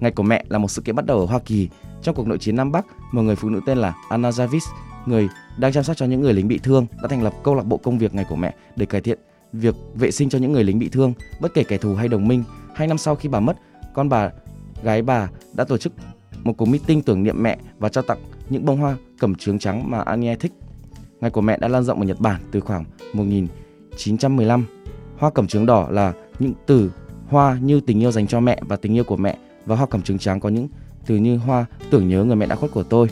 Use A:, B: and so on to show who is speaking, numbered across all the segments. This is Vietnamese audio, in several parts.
A: Ngày của mẹ là một sự kiện bắt đầu ở Hoa Kỳ. Trong cuộc nội chiến Nam Bắc, một người phụ nữ tên là Anna Jarvis, người đang chăm sóc cho những người lính bị thương, đã thành lập câu lạc bộ công việc ngày của mẹ để cải thiện việc vệ sinh cho những người lính bị thương, bất kể kẻ thù hay đồng minh. Hai năm sau khi bà mất, con bà gái bà đã tổ chức một cuộc meeting tưởng niệm mẹ và trao tặng những bông hoa cẩm trướng trắng mà Anya thích. Ngày của mẹ đã lan rộng ở Nhật Bản từ khoảng 1915. Hoa cẩm trướng đỏ là những từ hoa như tình yêu dành cho mẹ và tình yêu của mẹ và hoa cẩm trướng trắng có những từ như hoa tưởng nhớ người mẹ đã khuất của tôi.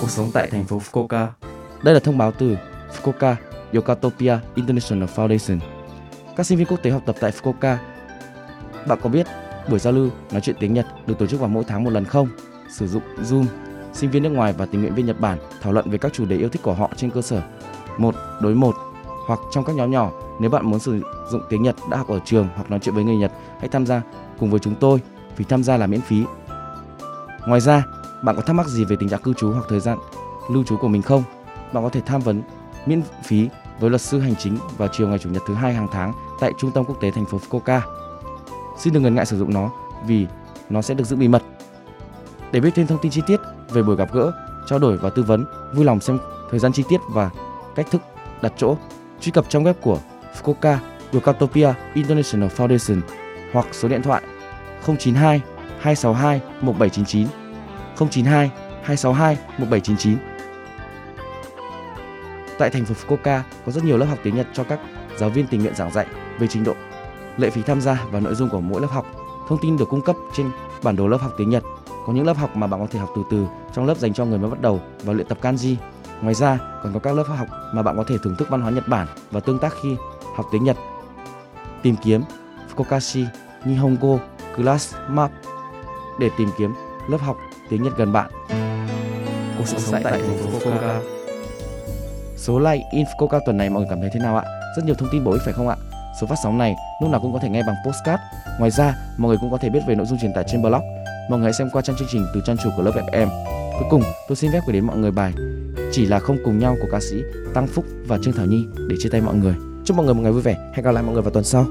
A: Cuộc sống tại thành phố Fukuoka. Đây là thông báo từ Fukuoka Yokatopia International Foundation. Các sinh viên quốc tế học tập tại Fukuoka. Bạn có biết buổi giao lưu nói chuyện tiếng Nhật được tổ chức vào mỗi tháng một lần không? Sử dụng Zoom, sinh viên nước ngoài và tình nguyện viên Nhật Bản thảo luận về các chủ đề yêu thích của họ trên cơ sở một đối một hoặc trong các nhóm nhỏ. Nếu bạn muốn sử dụng tiếng Nhật đã học ở trường hoặc nói chuyện với người Nhật, hãy tham gia cùng với chúng tôi. vì tham gia là miễn phí. Ngoài ra, bạn có thắc mắc gì về tình trạng cư trú hoặc thời gian lưu trú của mình không? Bạn có thể tham vấn miễn phí với luật sư hành chính vào chiều ngày chủ nhật thứ hai hàng tháng tại Trung tâm Quốc tế thành phố Fukuoka. Xin đừng ngần ngại sử dụng nó vì nó sẽ được giữ bí mật. Để biết thêm thông tin chi tiết về buổi gặp gỡ, trao đổi và tư vấn, vui lòng xem thời gian chi tiết và cách thức đặt chỗ, truy cập trang web của Fukuoka Yokatopia International Foundation hoặc số điện thoại 092 262 1799 092 262 1799. Tại thành phố Fukuoka có rất nhiều lớp học tiếng Nhật cho các giáo viên tình nguyện giảng dạy về trình độ, lệ phí tham gia và nội dung của mỗi lớp học. Thông tin được cung cấp trên bản đồ lớp học tiếng Nhật. Có những lớp học mà bạn có thể học từ từ trong lớp dành cho người mới bắt đầu và luyện tập kanji. Ngoài ra, còn có các lớp học mà bạn có thể thưởng thức văn hóa Nhật Bản và tương tác khi học tiếng Nhật. Tìm kiếm Fukokashi Nihongo Class Map để tìm kiếm lớp học tiếng Nhật gần bạn. Cuộc sống tại thành phố Fukuoka. Số like in Fukuoka tuần này mọi người cảm thấy thế nào ạ? Rất nhiều thông tin bổ ích phải không ạ? Số phát sóng này lúc nào cũng có thể nghe bằng postcard. Ngoài ra, mọi người cũng có thể biết về nội dung truyền tải trên blog. Mọi người hãy xem qua trang chương trình từ trang chủ của lớp FM. Cuối cùng, tôi xin phép gửi đến mọi người bài Chỉ là không cùng nhau của ca sĩ Tăng Phúc và Trương Thảo Nhi để chia tay mọi người. Chúc mọi người một ngày vui vẻ. Hẹn gặp lại mọi người vào tuần sau.